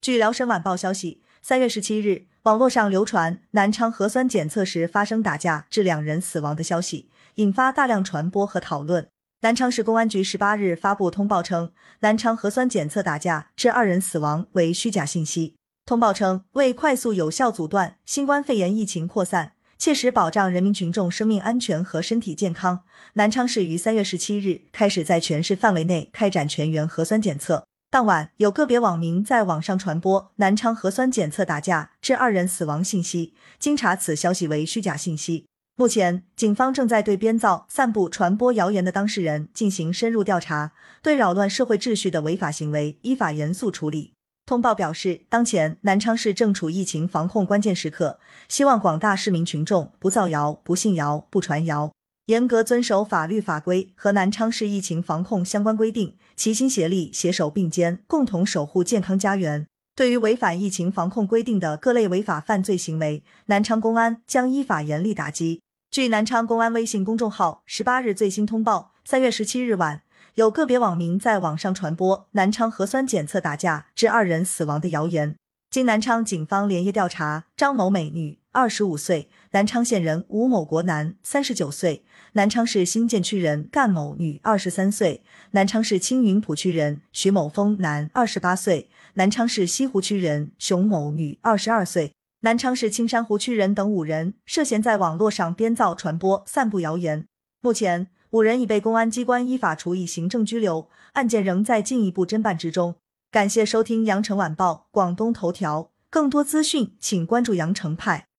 据辽沈晚报消息，三月十七日，网络上流传南昌核酸检测时发生打架致两人死亡的消息，引发大量传播和讨论。南昌市公安局十八日发布通报称，南昌核酸检测打架致二人死亡为虚假信息。通报称，为快速有效阻断新冠肺炎疫情扩散，切实保障人民群众生命安全和身体健康，南昌市于三月十七日开始在全市范围内开展全员核酸检测。当晚，有个别网民在网上传播南昌核酸检测打架致二人死亡信息，经查，此消息为虚假信息。目前，警方正在对编造、散布、传播谣言的当事人进行深入调查，对扰乱社会秩序的违法行为依法严肃处理。通报表示，当前南昌市正处疫情防控关键时刻，希望广大市民群众不造谣、不信谣、不传谣，严格遵守法律法规和南昌市疫情防控相关规定，齐心协力、携手并肩，共同守护健康家园。对于违反疫情防控规定的各类违法犯罪行为，南昌公安将依法严厉打击。据南昌公安微信公众号十八日最新通报，三月十七日晚，有个别网民在网上传播南昌核酸检测打架致二人死亡的谣言。经南昌警方连夜调查，张某美女，二十五岁，南昌县人；吴某国男，三十九岁，南昌市新建区人；干某女，二十三岁，南昌市青云浦区人；徐某峰男，二十八岁，南昌市西湖区人；熊某女，二十二岁。南昌市青山湖区人等五人涉嫌在网络上编造、传播、散布谣言。目前，五人已被公安机关依法处以行政拘留，案件仍在进一步侦办之中。感谢收听羊城晚报广东头条，更多资讯请关注羊城派。